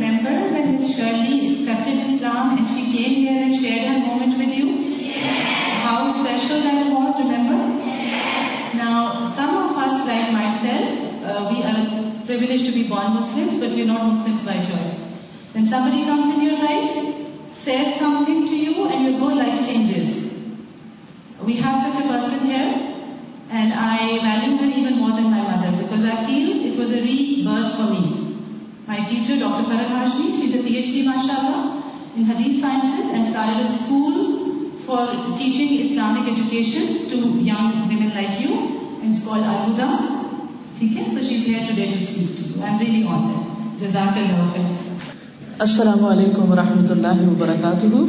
Remember his she accepted Islam and she came here and shared their moment with you how special this remembrance to be Bournemouth but we've not Muslim comes and I've sell something to you and you gonna changes we have such a person here and I welcome made even more than my mother because I feel it was a great birth for me My teacher, Dr. Farah Hashmi, she's a PhD, mashallah, in Hadith Sciences, and started a school for teaching Islamic education to young women like you. And it's called Al-Huda. Okay? So she's here today to speak to you. I'm really honored. Jazakallah khair. السلام علیکم ورحمۃ اللہ وبرکاتہ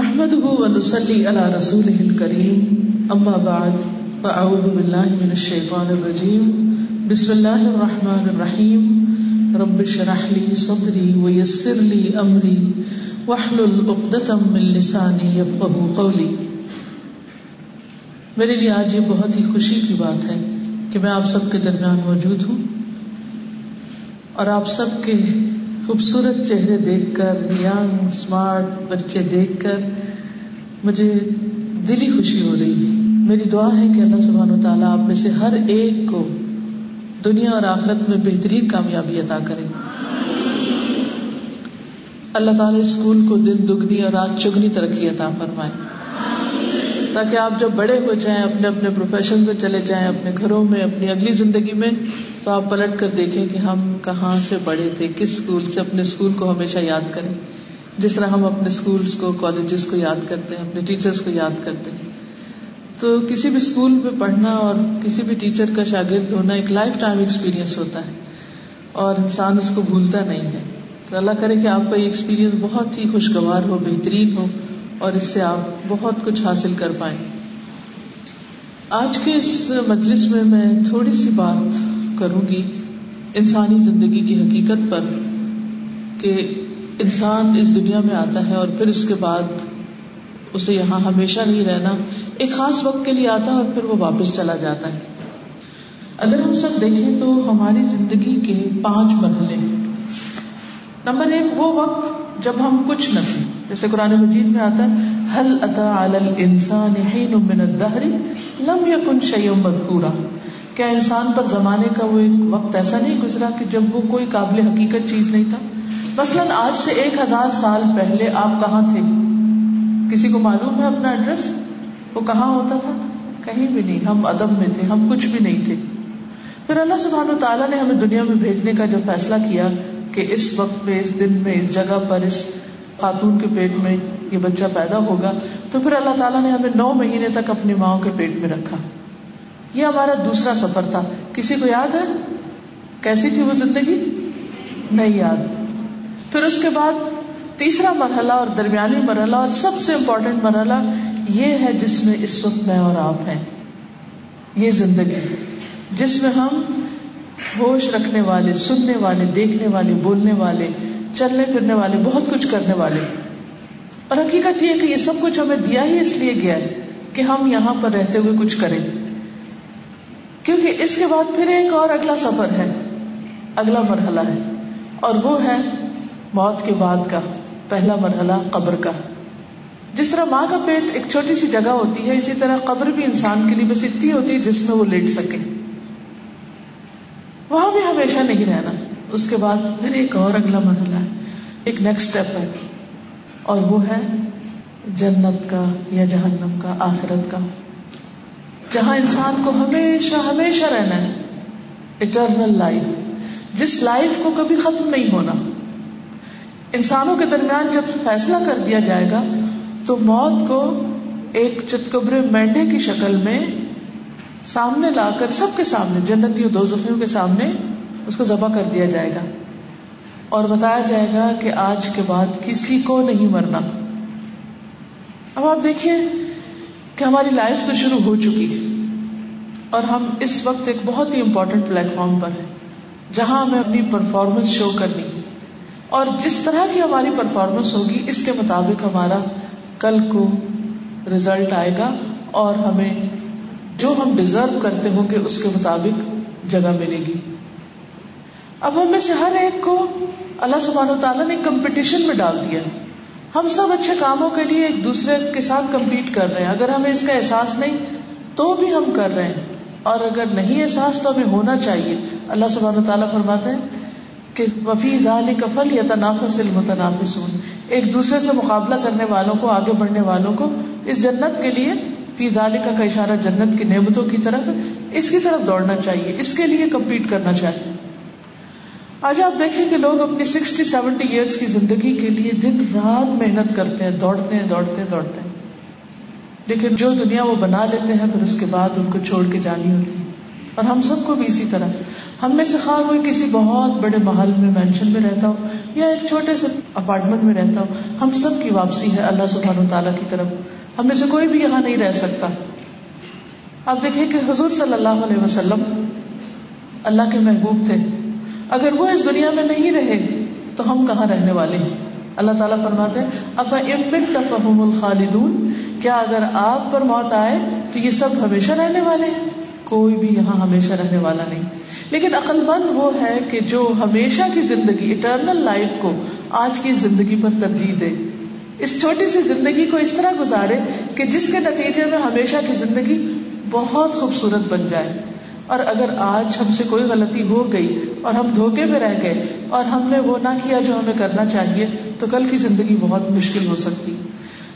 نحمده ونصلي على رسوله الكريم اما بعد فاعوذ بالله من الشيطان الرجيم بسم الله الرحمن الرحيم رب اشرح لي صدري ويسر لي امري واحلل عقدة من لساني يفقهوا قولي میرے لیے آج یہ بہت ہی خوشی کی بات ہے کہ میں آپ سب کے درمیان موجود ہوں اور آپ سب کے خوبصورت چہرے دیکھ کر یگ اسمارٹ بچے دیکھ کر مجھے دلی خوشی ہو رہی ہے۔ میری دعا ہے کہ اللہ سبحانہ و تعالیٰ آپ میں سے ہر ایک کو دنیا اور آخرت میں بہترین کامیابی عطا کرے۔ اللہ تعالیٰ اسکول کو دن دگنی اور رات چگنی ترقی عطا فرمائے۔ تاکہ آپ جب بڑے ہو جائیں، اپنے اپنے پروفیشن میں چلے جائیں، اپنے گھروں میں، اپنی اگلی زندگی میں، تو آپ پلٹ کر دیکھیں کہ ہم کہاں سے بڑے تھے، کس اسکول سے اپنے اسکول کو ہمیشہ یاد کریں۔ جس طرح ہم اپنے اسکولس کو کالجز کو یاد کرتے ہیں، اپنے ٹیچرس کو یاد کرتے ہیں۔ تو کسی بھی اسکول میں پڑھنا اور کسی بھی ٹیچر کا شاگرد ہونا ایک لائف ٹائم ایکسپیرئنس ہوتا ہے اور انسان اس کو بھولتا نہیں ہے۔ تو اللہ کرے کہ آپ کا یہ ایکسپیرئنس بہت ہی خوشگوار ہو، بہترین ہو اور اس سے آپ بہت کچھ حاصل کر پائیں۔ آج کے اس مجلس میں میں تھوڑی سی بات کروں گی انسانی زندگی کی حقیقت پر کہ انسان اس دنیا میں آتا ہے اور پھر اس کے بعد اسے یہاں ہمیشہ نہیں رہنا۔ ایک خاص وقت کے لیے آتا ہے اور پھر وہ واپس چلا جاتا ہے۔ اگر ہم سب دیکھیں تو ہماری زندگی کے پانچ مرحلے ہیں۔ نمبر ایک، وہ وقت جب ہم کچھ نہ تھے جیسے قرآن مجید میں آتا ہے حل اتا الانسان حین من الدہر لم یکن شیء مذکورا. کیا انسان پر زمانے کا وہ ایک وقت ایسا نہیں گزرا کہ جب وہ کوئی قابل حقیقت چیز نہیں تھا؟ مثلاً آج سے ایک ہزار سال پہلے آپ کہاں تھے؟ کسی کو معلوم ہے اپنا ایڈریس؟ وہ کہاں ہوتا تھا؟ کہیں بھی نہیں۔ ہم ادب میں تھے، ہم کچھ بھی نہیں تھے۔ پھر اللہ سبحانہ تعالیٰ نے ہمیں دنیا میں بھیجنے کا جب فیصلہ کیا کہ اس وقت میں، اس دن میں، اس جگہ پر، اس خاتون کے پیٹ میں یہ بچہ پیدا ہوگا، تو پھر اللہ تعالیٰ نے ہمیں نو مہینے تک اپنی ماں کے پیٹ میں رکھا۔ یہ ہمارا دوسرا سفر تھا۔ کسی کو یاد ہے؟ کیسی تھی وہ زندگی؟ نہیں یاد۔ پھر اس کے بعد تیسرا مرحلہ اور درمیانی مرحلہ اور سب سے امپورٹینٹ مرحلہ یہ ہے جس میں اس وقت میں اور آپ ہیں۔ یہ زندگی جس میں ہم ہوش رکھنے والے، سننے والے، دیکھنے والے، بولنے والے، چلنے پھرنے والے، بہت کچھ کرنے والے۔ اور حقیقت یہ کہ یہ سب کچھ ہمیں دیا ہی اس لیے گیا ہے کہ ہم یہاں پر رہتے ہوئے کچھ کریں۔ کیونکہ اس کے بعد پھر ایک اور اگلا سفر ہے، اگلا مرحلہ ہے اور وہ ہے موت کے بعد کا۔ پہلا مرحلہ قبر کا۔ جس طرح ماں کا پیٹ ایک چھوٹی سی جگہ ہوتی ہے، اسی طرح قبر بھی انسان کے لیے بس اتنی ہوتی ہے جس میں وہ لیٹ سکے۔ وہاں بھی ہمیشہ نہیں رہنا۔ اس کے بعد پھر ایک اور اگلا مرحلہ ہے، ایک نیکسٹ اسٹیپ ہے۔ اور وہ ہے جنت کا یا جہنم کا، آخرت کا۔ جہاں انسان کو ہمیشہ ہمیشہ رہنا ہے اٹرنل لائف جس لائف کو کبھی ختم نہیں ہونا۔ انسانوں کے درمیان جب فیصلہ کر دیا جائے گا، تو موت کو ایک چتکبرے مینڈے کی شکل میں سامنے لا کر سب کے سامنے جنتیوں دو کے سامنے اس کو ذبح کر دیا جائے گا۔ اور بتایا جائے گا کہ آج کے بعد کسی کو نہیں مرنا۔ اب آپ دیکھیے کہ ہماری لائف تو شروع ہو چکی ہے، اور ہم اس وقت ایک بہت ہی امپورٹنٹ پلیٹ فارم پر ہیں، جہاں ہمیں اپنی پرفارمنس شو کرنی اور جس طرح کی ہماری پرفارمنس ہوگی، اس کے مطابق ہمارا کل کو ریزلٹ آئے گا اور ہمیں جو ہم ڈیزرو کرتے ہوں گے، اس کے مطابق جگہ ملے گی۔ اب ہم میں سے ہر ایک کو اللہ سبحانہ تعالیٰ نے کمپٹیشن میں ڈال دیا۔ ہم سب اچھے کاموں کے لیے ایک دوسرے کے ساتھ کمپیٹ کر رہے ہیں۔ اگر ہمیں اس کا احساس نہیں، تو بھی ہم کر رہے ہیں۔ اور اگر نہیں احساس، تو ہمیں ہونا چاہیے۔ اللہ سبحانہ تعالیٰ فرماتے ہیں کہ وفی دال کفل یا تنافس المتنافس ایک دوسرے سے مقابلہ کرنے والوں کو، آگے بڑھنے والوں کو، اس جنت کے لیے فی دالکا کا اشارہ جنت کی نعمتوں کی طرف، اس کی طرف دوڑنا چاہیے، اس کے لیے کمپیٹ کرنا چاہیے۔ آج آپ دیکھیں کہ لوگ اپنی سکسٹی، سیونٹی ایئرس کی زندگی کے لیے دن رات محنت کرتے ہیں، دوڑتے ہیں دوڑتے ہیں دوڑتے ہیں۔ لیکن جو دنیا وہ بنا لیتے ہیں، پھر اس کے بعد ان کو چھوڑ کے جانی ہوتی ہے۔ اور ہم سب کو بھی اسی طرح۔ ہم میں سے خواہ کوئی کسی بہت بڑے محل میں مینشن میں رہتا ہو یا ایک چھوٹے سے اپارٹمنٹ میں رہتا ہو، ہم سب کی واپسی ہے اللہ سبحان و تعالیٰ کی طرف۔ ہم میں سے کوئی بھی یہاں نہیں رہ سکتا۔ آپ دیکھیں کہ حضور صلی اللہ علیہ وسلم اللہ کے محبوب تھے۔ اگر وہ اس دنیا میں نہیں رہے، تو ہم کہاں رہنے والے ہیں؟ اللہ تعالیٰ فرماتے اف امن الخالدون؟ کیا اگر آپ پر موت آئے تو یہ سب ہمیشہ رہنے والے ہیں؟ کوئی بھی یہاں ہمیشہ رہنے والا نہیں۔ لیکن عقل مند وہ ہے کہ جو ہمیشہ کی زندگی اٹرنل لائف کو آج کی زندگی پر ترجیح دے۔ اس چھوٹی سی زندگی کو اس طرح گزارے کہ جس کے نتیجے میں ہمیشہ کی زندگی بہت خوبصورت بن جائے۔ اور اگر آج ہم سے کوئی غلطی ہو گئی اور ہم دھوکے میں رہ گئے اور ہم نے وہ نہ کیا جو ہمیں کرنا چاہیے، تو کل کی زندگی بہت مشکل ہو سکتی۔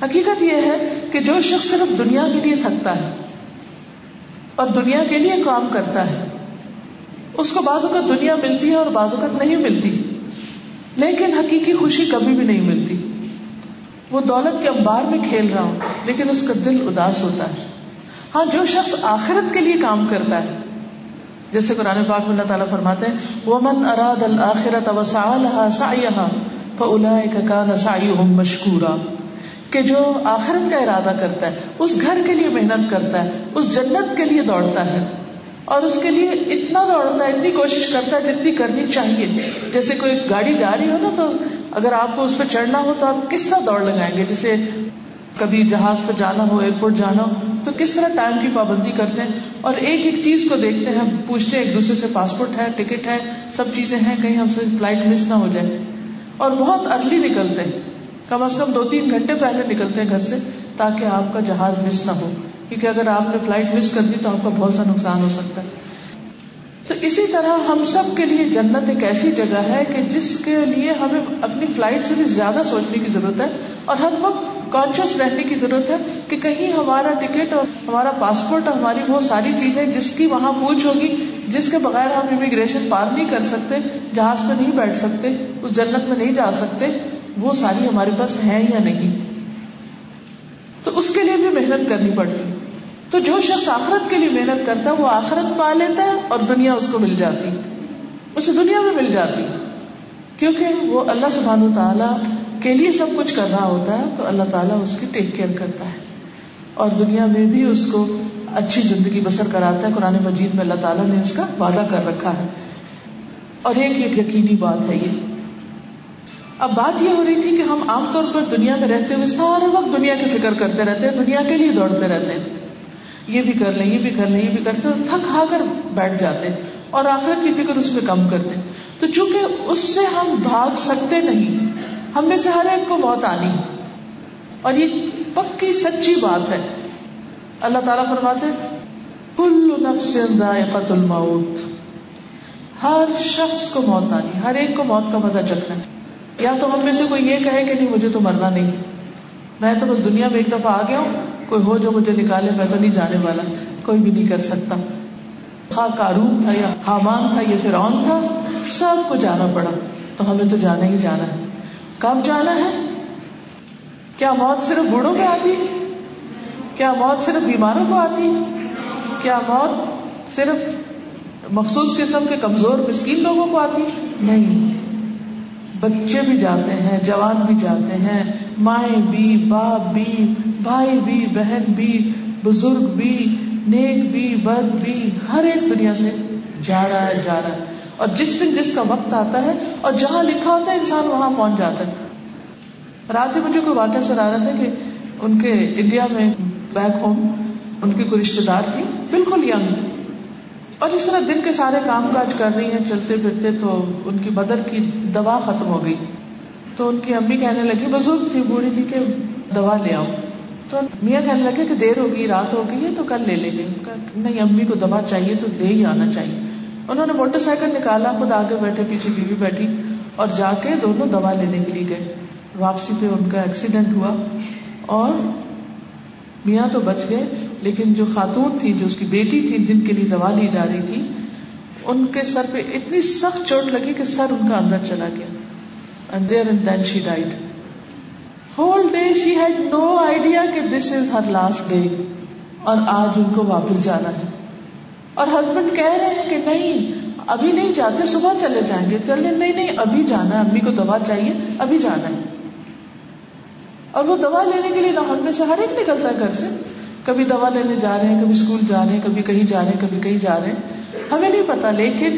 حقیقت یہ ہے کہ جو شخص صرف دنیا کے لیے تھکتا ہے اور دنیا کے لیے کام کرتا ہے۔ اس کو بعض اوقات دنیا ملتی ہے اور بعض اوقات نہیں ملتی۔ لیکن حقیقی خوشی کبھی بھی نہیں ملتی۔ وہ دولت کے امبار میں کھیل رہا ہوں، لیکن اس کا دل اداس ہوتا ہے۔ ہاں جو شخص آخرت کے لیے کام کرتا ہے، جیسے قرآن پاک میں اللہ تعالیٰ فرماتے ہیں وہ من اراد الآخرت مشکورا کہ جو آخرت کا ارادہ کرتا ہے، اس گھر کے لیے محنت کرتا ہے، اس جنت کے لیے دوڑتا ہے۔ اور اس کے لیے اتنا دوڑتا ہے، اتنی کوشش کرتا ہے جتنی کرنی چاہیے۔ جیسے کوئی گاڑی جا رہی ہو نا، تو اگر آپ کو اس پہ چڑھنا ہو، تو آپ کس طرح دوڑ لگائیں گے؟ جیسے کبھی جہاز پہ جانا ہو، ایئرپورٹ جانا ہو، تو کس طرح ٹائم کی پابندی کرتے ہیں؟ اور ایک ایک چیز کو دیکھتے ہیں پوچھتے ہیں، ایک دوسرے سے پاسپورٹ ہے، ٹکٹ ہے، سب چیزیں ہیں، کہیں ہم سے فلائٹ مس نہ ہو جائے۔ اور بہت ارلی نکلتے ہیں۔ کم از کم دو تین گھنٹے پہلے نکلتے ہیں گھر سے تاکہ آپ کا جہاز مس نہ ہو، کیونکہ اگر آپ نے فلائٹ مس کر دی تو آپ کا بہت سا نقصان ہو سکتا ہے۔ تو اسی طرح ہم سب کے لیے جنت ایک ایسی جگہ ہے کہ جس کے لیے ہمیں اپنی فلائٹ سے بھی زیادہ سوچنے کی ضرورت ہے اور ہر وقت کانشیس رہنے کی ضرورت ہے کہ کہیں ہمارا ٹکٹ اور ہمارا پاسپورٹ اور ہماری وہ ساری چیزیں جس کی وہاں پوچھ ہوگی، جس کے بغیر ہم امیگریشن پار نہیں کر سکتے، جہاز پہ نہیں بیٹھ سکتے، اس جنت میں نہیں جا سکتے، وہ ساری ہمارے پاس ہیں یا نہیں؟ تو اس کے لیے بھی محنت کرنی پڑتی۔ تو جو شخص آخرت کے لیے محنت کرتا ہے، وہ آخرت پا لیتا ہے اور دنیا اس کو مل جاتی اسے دنیا میں مل جاتی کیونکہ وہ اللہ سبحان تعالیٰ کے لیے سب کچھ کر رہا ہوتا ہے، تو اللہ تعالیٰ اس کی ٹیک کیئر کرتا ہے۔ اور دنیا میں بھی اس کو اچھی زندگی بسر کراتا ہے۔ قرآن مجید میں اللہ تعالیٰ نے اس کا وعدہ کر رکھا ہے۔ اور ایک ایک یقینی بات ہے یہ۔ اب بات یہ ہو رہی تھی کہ ہم عام طور پر دنیا میں رہتے ہوئے سارے وقت دنیا کی فکر کرتے رہتے ہیں، دنیا کے لیے دوڑتے رہتے ہیں۔ یہ بھی کر لیں، یہ بھی کر لیں، یہ بھی کرتے ہیں، تھک ہا کر بیٹھ جاتے اور آخرت کی فکر اس میں کم کرتے تو چونکہ اس سے ہم بھاگ سکتے نہیں، ہم میں سے ہر ایک کو موت آنی اور یہ پکی سچی بات ہے۔ اللہ تعالیٰ فرماتے کل نفس ذائقت الموت۔ ہر شخص کو موت آنی ہر ایک کو موت کا مزہ چکھنا یا تو ہم میں سے کوئی یہ کہے کہ نہیں، مجھے تو مرنا نہیں۔ میں تو بس دنیا میں ایک دفعہ آ گیا ہوں۔ کوئی ہو جو مجھے نکالے، میں تو نہیں جانے والا۔ کوئی بھی نہیں کر سکتا۔ خواہ کارون تھا یا حامان تھا یا فرعون تھا، سب کو جانا پڑا۔ تو ہمیں تو جانا ہی جانا ہے۔ کب جانا ہے؟ کیا موت صرف بوڑھوں پہ آتی؟ کیا موت صرف بیماروں کو آتی؟ کیا موت صرف مخصوص قسم کے کمزور مسکین لوگوں کو آتی؟ نہیں۔ بچے بھی جاتے ہیں، جوان بھی جاتے ہیں، مائیں بھی، باپ بھی، بھائی بھی، بہن بھی، بزرگ بھی، نیک بھی، بد بھی، ہر ایک دنیا سے جا رہا ہے، جا رہا ہے۔ اور جس دن جس کا وقت آتا ہے اور جہاں لکھا ہوتا ہے، انسان وہاں پہنچ جاتا ہے۔ رات ہی مجھے کوئی واقعہ سنا رہا تھا کہ ان کے انڈیا میں بیک ہوم، ان کی کوئی رشتے دار تھی، بالکل ینگ اور اس طرح دن کے سارے کام کاج کر رہی ہیں، چلتے پھرتے تو ان کی مدر کی دوا ختم ہو گئی۔ تو ان کی امی کہنے لگی، بزرگ تھی، بوڑھی تھی کہ دوا لے آؤ۔ تو میاں کہنے لگے کہ دیر ہوگی رات ہو گئی ہے تو کل لے لیں گے۔ نہیں، امی کو دوا چاہیے تو دے ہی آنا چاہیے۔ انہوں نے موٹر سائیکل نکالا، خود آگے بیٹھے، پیچھے بیوی بیٹھی اور جا کے دونوں دوا لینے کے لیے گئے۔ واپسی پہ ان کا ایکسیڈنٹ ہوا اور میاں تو بچ گئے، لیکن جو خاتون تھی، جو اس کی بیٹی تھی، جن کے لیے دوا لی جا رہی تھی، ان کے سر پہ اتنی سخت چوٹ لگی کہ سر ان کا اندر چلا گیا۔ And there and then she died whole day she had no idea کہ this is Hare last day اور آج ان کو واپس جانا ہے۔ اور ہسبینڈ کہہ رہے ہیں کہ نہیں، ابھی نہیں جاتے، صبح چلے جائیں گے۔ کر لیں نہیں نہیں، ابھی جانا ہے، امی کو دوا چاہیے، ابھی جانا ہے۔ اور وہ دوا لینے کے لیے نہ ہم میں سے ہر ایک نکلتا ہے گھر سے۔ کبھی دوا لینے جا رہے ہیں، کبھی اسکول جا رہے ہیں، کبھی کہیں جا رہے ہیں، کبھی کہیں جا رہے ہیں۔ ہمیں نہیں پتا، لیکن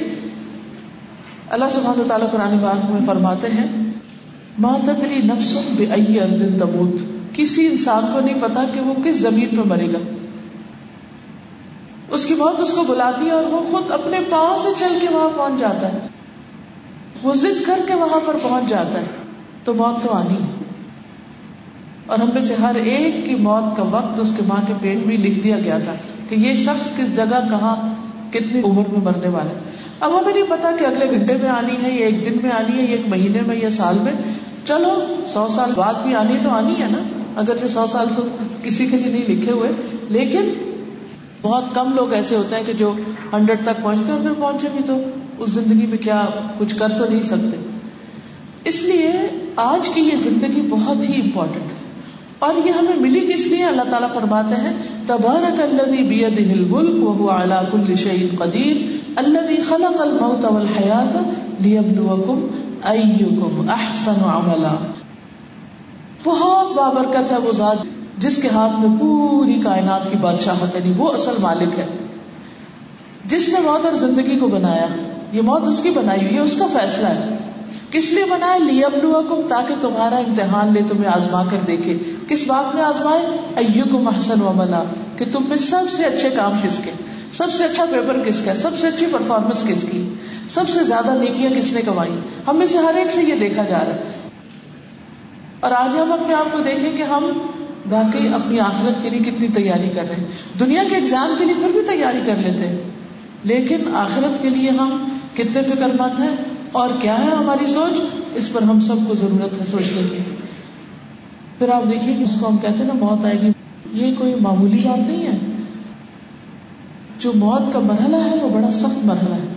اللہ سبحانہ تعالیٰ قرآن باغ میں فرماتے ہیں ماتدری نفس بے اردن تموت کسی انسان کو نہیں پتا کہ وہ کس زمین پہ مرے گا۔ اس کی موت اس کو بلاتی ہے اور وہ خود اپنے پاؤں سے چل کے وہاں پہنچ جاتا ہے۔ وہ ضد کر کے وہاں پر پہنچ جاتا ہے۔ تو موت تو آنی ہے۔ اور ہم میں سے ہر ایک کی موت کا وقت اس کے ماں کے پیٹ میں لکھ دیا گیا تھا کہ یہ شخص کس جگہ کہاں کتنی عمر میں مرنے والا ہے۔ اب ہمیں نہیں پتا کہ اگلے گھنٹے میں آنی ہے یا ایک دن میں آنی ہے یا ایک مہینے میں یا سال میں۔ چلو، سو سال بعد بھی آنی تو آنی ہے نا۔ اگر سو سال تو کسی کے لیے نہیں لکھے ہوئے، لیکن بہت کم لوگ ایسے ہوتے ہیں کہ جو ہنڈریڈ تک پہنچتے اور پھر پہنچے بھی تو اس زندگی میں کیا کچھ کر تو نہیں سکتے۔ اس لیے آج کی یہ زندگی بہت ہی امپورٹنٹ ہے۔ اور یہ ہمیں ملی کس لیے؟ اللہ تعالیٰ فرماتے ہیں، تبارک الذی بیدہ الملک وهو على كل شيء قدیر الذي خلق الموت والحیات لیبلوکم ایکم احسن عملا۔ بہت بابرکت ہے وہ ذات جس کے ہاتھ میں پوری کائنات کی بادشاہت ہے یعنی وہ اصل مالک ہے۔ جس نے موت اور زندگی کو بنایا، یہ موت اس کی بنائی ہوئی ہے، اس کا فیصلہ ہے۔ کس لیے بنایا؟ لیا کم تاکہ تمہارا امتحان لے، تمہیں آزما کر دیکھے۔ کس بات میں آزمائے؟ ایو کو محسن و ملا کہ تم میں سب سے اچھے کام کس کے؟ سب سے اچھا پیپر کس کا سب سے اچھی پرفارمنس کس کی؟ سب سے زیادہ نیکیاں کس نے کمائی؟ ہم میں سے ہر ایک سے یہ دیکھا جا رہا ہے۔ اور آج ہم اپنے آپ کو دیکھیں کہ ہم واقعی اپنی آخرت کے لیے کتنی تیاری کر رہے ہیں۔ دنیا کے ایگزام کے لیے پھر بھی تیاری کر لیتے ہیں۔ لیکن آخرت کے لیے ہم کتنے فکر مند ہیں اور کیا ہے ہماری سوچ؟ اس پر ہم سب کو ضرورت ہے سوچنے کی۔ پھر آپ دیکھیے کہ اس کو ہم کہتے ہیں نا موت آئے گی۔ یہ کوئی معمولی بات نہیں ہے۔ جو موت کا مرحلہ ہے وہ بڑا سخت مرحلہ ہے۔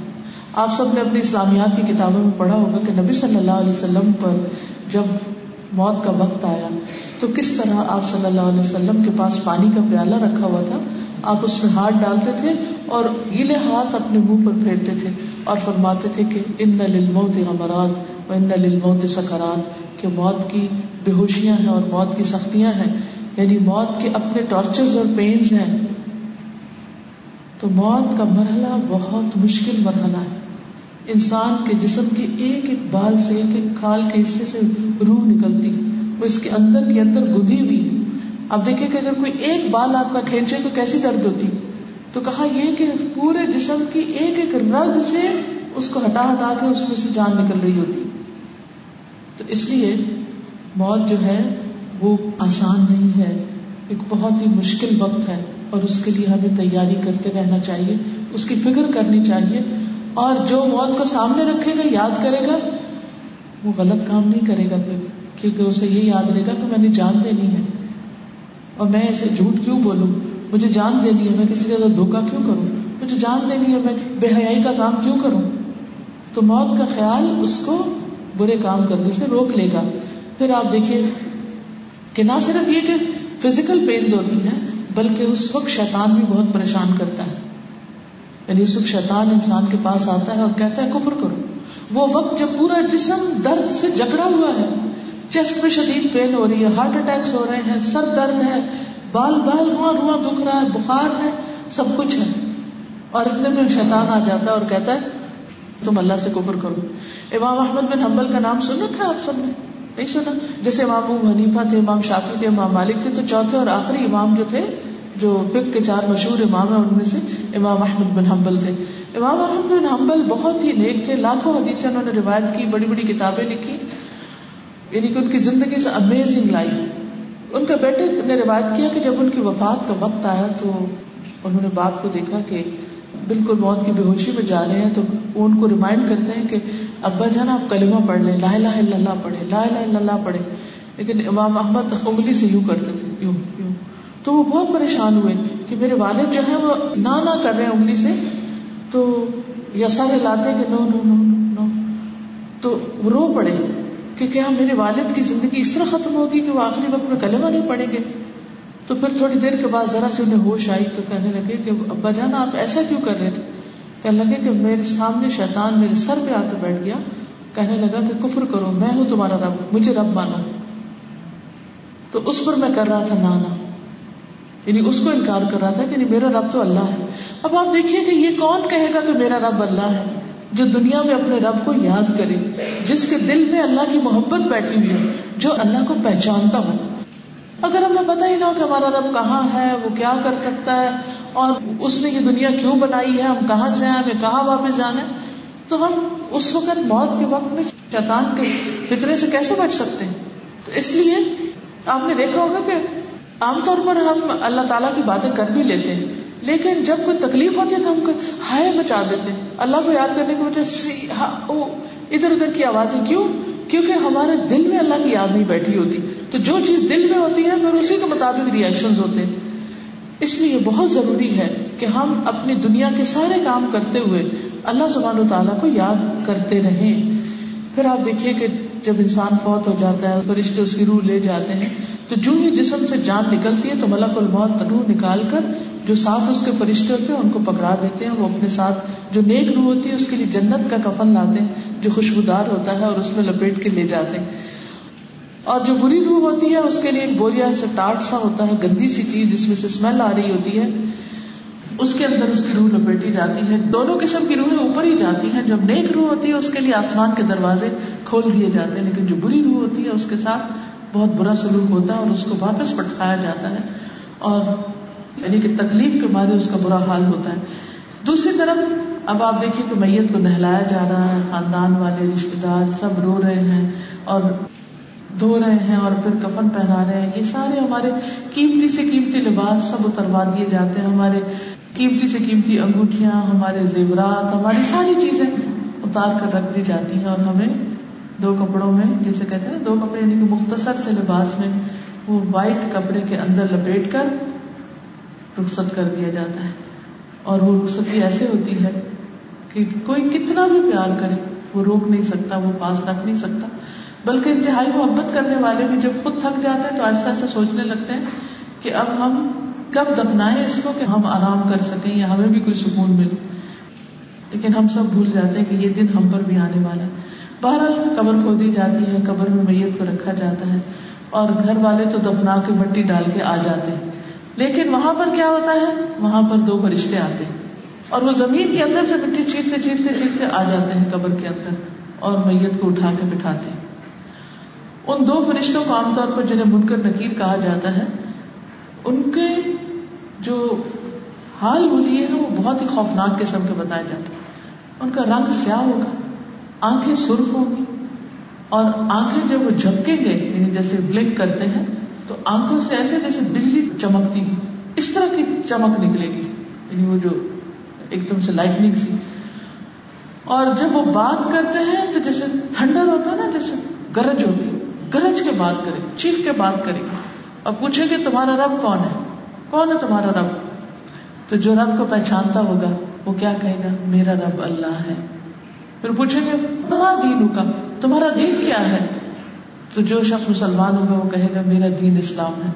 آپ سب نے اپنی اسلامیات کی کتابوں میں پڑھا ہوگا کہ نبی صلی اللہ علیہ وسلم پر جب موت کا وقت آیا، تو کس طرح آپ صلی اللہ علیہ وسلم کے پاس پانی کا پیالہ رکھا ہوا تھا؟ آپ اس میں ہاتھ ڈالتے تھے اور گیلے ہاتھ اپنے منہ پر پھیرتے تھے اور فرماتے تھے کہ، ان للموت غمرات و ان للموت سکرات کہ موت کی بے ہوشیاں ہیں اور موت کی سختیاں ہیں یعنی موت کے اپنے ٹارچر اور پینز ہیں۔ تو موت کا مرحلہ بہت مشکل مرحلہ ہے۔ انسان کے جسم کے ایک ایک بال سے ایک ایک کھال کے حصے سے روح نکلتی، وہ اس کے اندر کے اندر گدی ہوئی۔ ہے اب دیکھیں کہ اگر کوئی ایک بال آپ کا کھینچے تو کیسی درد ہوتی؟ تو کہا یہ کہ پورے جسم کی ایک ایک رگ سے اس کو ہٹا ہٹا کے اس میں سے جان نکل رہی ہوتی۔ تو اس لیے موت جو ہے وہ آسان نہیں ہے، ایک بہت ہی مشکل وقت ہے اور اس کے لیے ہمیں تیاری کرتے رہنا چاہیے، اس کی فکر کرنی چاہیے اور جو موت کو سامنے رکھے گا، یاد کرے گا، وہ غلط کام نہیں کرے گا پھر، کیونکہ اسے یہ یاد رہے گا کہ میں نے جان دینی ہے۔ اور میں اسے جھوٹ کیوں بولوں؟ مجھے جان دینی ہے، میں کسی کا دھوکا کیوں کروں؟ مجھے جان دینی ہے، میں بے حیائی کا کام کیوں کروں؟ تو موت کا خیال اس کو برے کام کرنے سے روک لے گا۔ پھر آپ دیکھیے کہ نہ صرف یہ کہ فزیکل پینز ہوتی ہیں، بلکہ اس وقت شیطان بھی بہت پریشان کرتا ہے۔ یعنی اس وقت شیطان انسان کے پاس آتا ہے اور کہتا ہے، کفر کرو۔ وہ وقت جب پورا جسم درد سے جگڑا ہوا ہے۔ چیسٹ پہ شدید پین ہو رہی ہے ہارٹ اٹیکس ہو رہے ہیں، سر درد ہے، بال بال رواں رواں دکھ رہا ہے، بخار ہے، سب کچھ ہے۔ اور اتنے میں شیطان آ جاتا ہے اور کہتا ہے تم اللہ سے کفر کرو۔ امام احمد بن حنبل کا نام سن رکھا آپ سب نے؟ نہیں سنا۔ جیسے امام ابو حنیفہ تھے، امام شافی تھے، امام مالک تھے، تو چوتھے اور آخری امام جو تھے، جو فک کے چار مشہور امام ہیں، ان میں سے امام احمد بن حنبل تھے۔ امام احمد بن حنبل بہت ہی نیک تھے۔ لاکھوں حدیث انہوں نے روایت کی، بڑی بڑی کتابیں لکھی۔ یعنی کہ ان کی زندگی سے امیزنگ لائی ان کے بیٹے نے روایت کیا کہ جب ان کی وفات کا وقت آیا تو انہوں نے باپ کو دیکھا کہ بالکل موت کی بے ہوشی میں جا رہے ہیں، تو وہ ان کو ریمائنڈ کرتے ہیں کہ ابا جانا آپ کلمہ پڑھ لیں، لا الہ الا اللہ پڑھے لا الہ الا اللہ پڑھے لیکن امام احمد انگلی سے یوں کرتے تھے، یوں یوں۔ تو وہ بہت پریشان ہوئے کہ میرے والد جو ہے وہ نہ نہ کر رہے ہیں انگلی سے۔ تو یا سارے لاتے کہ نو نو نو نو۔ تو وہ رو پڑے کہ کیا میرے والد کی زندگی اس طرح ختم ہوگی کہ وہ آخری وقت میں کلمہ نہیں پڑیں گے؟ تو پھر تھوڑی دیر کے بعد ذرا سے انہیں ہوش آئی تو کہنے لگے کہ ابا جان، آپ ایسا کیوں کر رہے تھے؟ کہنے لگے کہ میرے سامنے شیطان میرے سر پہ آ کے بیٹھ گیا۔ کہنے لگا کہ کفر کرو، میں ہوں تمہارا رب، مجھے رب مانو تو اس پر میں کر رہا تھا نانا۔ یعنی اس کو انکار کر رہا تھا کہ یعنی میرا رب تو اللہ ہے۔ اب آپ دیکھیے کہ یہ کون کہے گا کہ میرا رب اللہ ہے، جو دنیا میں اپنے رب کو یاد کرے، جس کے دل میں اللہ کی محبت بیٹھی ہوئی ہے، جو اللہ کو پہچانتا ہو۔ اگر ہمیں پتا ہی نہ ہو کہ ہمارا رب کہاں ہے، وہ کیا کر سکتا ہے، اور اس نے یہ دنیا کیوں بنائی ہے، ہم کہاں سے آئے، ہمیں کہاں واپس جانا ہے، تو ہم اس وقت، موت کے وقت میں شیطان کے فطرے سے کیسے بچ سکتے ہیں؟ تو اس لیے آپ نے دیکھا ہوگا کہ عام طور پر ہم اللہ تعالیٰ کی باتیں کر بھی لیتے ہیں، لیکن جب کوئی تکلیف ہوتی ہے تو ہم کو ہائے مچا دیتے ہیں۔ اللہ کو یاد کرنے کی وجہ سے ہاں، ادھر ادھر کی آوازیں کیوں؟ کیونکہ ہمارے دل میں اللہ کی یاد نہیں بیٹھی ہوتی۔ تو جو چیز دل میں ہوتی ہے، پھر اسی کے مطابق ریئیکشن ہوتے۔ ہیں اس لیے بہت ضروری ہے کہ ہم اپنی دنیا کے سارے کام کرتے ہوئے اللہ سبحانہ و تعالیٰ کو یاد کرتے رہیں۔ پھر آپ دیکھیے کہ جب انسان فوت ہو جاتا ہے فرشتے اس کی روح لے جاتے ہیں، تو جو ہی جسم سے جان نکلتی ہے، تو ملک الموت روح نکال کر جو ساتھ اس کے فرشتے ہوتے ہیں، ان کو پکڑا دیتے ہیں، وہ اپنے ساتھ جو نیک روح ہوتی ہے، اس کے لیے جنت کا کفن لاتے ہیں، جو خوشبودار ہوتا ہے اور اس میں لپیٹ کے لے جاتے ہیں۔ اور جو بری روح ہوتی ہے، اس کے لیے ایک بوریا سے ٹاٹ سا ہوتا ہے، گندی سی چیز جس میں سے اسمیل آ رہی ہوتی ہے۔ اس کے اندر اس کی روح لپیٹی جاتی ہے۔ دونوں قسم کی روحیں اوپر ہی جاتی ہیں۔ جب نیک روح ہوتی ہے، اس کے لیے آسمان کے دروازے کھول دیے جاتے ہیں۔ لیکن جو بری روح ہوتی ہے، اس کے ساتھ بہت برا سلوک ہوتا ہے اور اس کو واپس پٹکایا جاتا ہے۔ اور یعنی کہ تکلیف کے مارے اس کا برا حال ہوتا ہے۔ دوسری طرف اب آپ دیکھیے کہ میت کو نہلایا جا رہا ہے، خاندان والے رشتے دار سب رو رہے ہیں اور دھو رہے ہیں اور پھر کفن پہنا رہے ہیں۔ یہ سارے ہمارے قیمتی سے قیمتی لباس سب اتروا دیے جاتے ہیں۔ ہمارے قیمتی سے قیمتی انگوٹھیاں، ہمارے زیورات، ہماری ساری چیزیں اتار کر رکھ دی جاتی ہیں اور ہمیں دو کپڑوں میں، جیسے کہتے ہیں دو کپڑے یعنی کہ مختصر سے لباس میں وہ وائٹ کپڑے کے اندر لپیٹ کر رخصت کر دیا جاتا ہے۔ اور وہ رخصتی ایسے ہوتی ہے کہ کوئی کتنا بھی پیار کرے، وہ روک نہیں سکتا، وہ پاس رکھ نہیں سکتا۔ بلکہ انتہائی محبت کرنے والے بھی جب خود تھک جاتے ہیں تو آہستہ آہستہ سوچنے لگتے ہیں کہ اب ہم کب دفنائے اس کو کہ ہم آرام کر سکیں یا ہمیں بھی کوئی سکون ملے۔ لیکن ہم سب بھول جاتے ہیں کہ یہ دن ہم پر بھی آنے والا ہے۔ بہرحال قبر کھودی جاتی ہے، قبر میں میت کو رکھا جاتا ہے اور گھر والے تو دفنا کے مٹی ڈال کے آ جاتے ہیں۔ لیکن وہاں پر کیا ہوتا ہے؟ وہاں پر دو فرشتے آتے ہیں اور وہ زمین کے اندر سے مٹی چیرتے چیرتے چیرتے آ جاتے ہیں قبر کے اندر اور میت کو اٹھا کے بٹھاتے ہیں۔ ان دو فرشتوں کو عام طور پر جنہیں منکر نکیر کہا جاتا ہے، ان کے جو حال ہولی ہے وہ بہت ہی خوفناک قسم کے بتائے جاتے ہیں۔ ان کا رنگ سیاہ ہوگا، آنکھیں سرخ ہوگی اور آنکھیں جب وہ جھپکیں گے یعنی جیسے بلنک کرتے ہیں تو آنکھوں سے ایسے جیسے بجلی چمکتی اس طرح کی چمک نکلے گی۔ یعنی وہ جو ایک دم سے لائٹنگ سی۔ اور جب وہ بات کرتے ہیں تو جیسے تھنڈر ہوتا ہے نا، جیسے گرج ہوتی گرج کے بات کرے، چیخ کے بات کرے۔ اور پوچھے کہ تمہارا رب کون ہے؟ کون ہے تمہارا رب؟ تو جو رب کو پہچانتا ہوگا، وہ کیا کہے گا؟ میرا رب اللہ ہے۔ پھر پوچھیں گے تمہارا دین کا، تمہارا دین کیا ہے؟ تو جو شخص مسلمان ہوگا وہ کہے گا، میرا دین اسلام ہے۔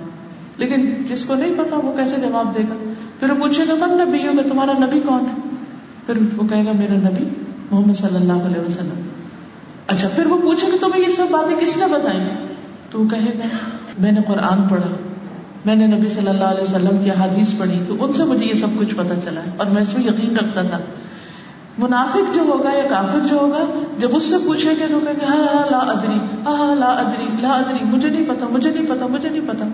لیکن جس کو نہیں پتا وہ کیسے جواب دے گا؟ پھر وہ پوچھے گا من نبی ہوگا تمہارا نبی کون ہے؟ پھر وہ کہے گا، میرا نبی محمد صلی اللہ علیہ وسلم۔ اچھا پھر وہ پوچھے گا، تمہیں یہ سب باتیں کس نے بتائی تو وہ کہے گا، میں نے قرآن پڑھا، میں نے نبی صلی اللہ علیہ وسلم کی حادیث پڑھی، تو ان سے مجھے یہ سب کچھ پتا چلا ہے اور میں اس میں یقین رکھتا تھا منافق جو ہوگا یا کافر جو ہوگا، جب اس سے پوچھے گا تو کہ ہاں ہاں لا ادری ہاں،, ہاں لا ادری لا ادری، مجھے نہیں پتا، مجھے نہیں پتا، مجھے نہیں پتا۔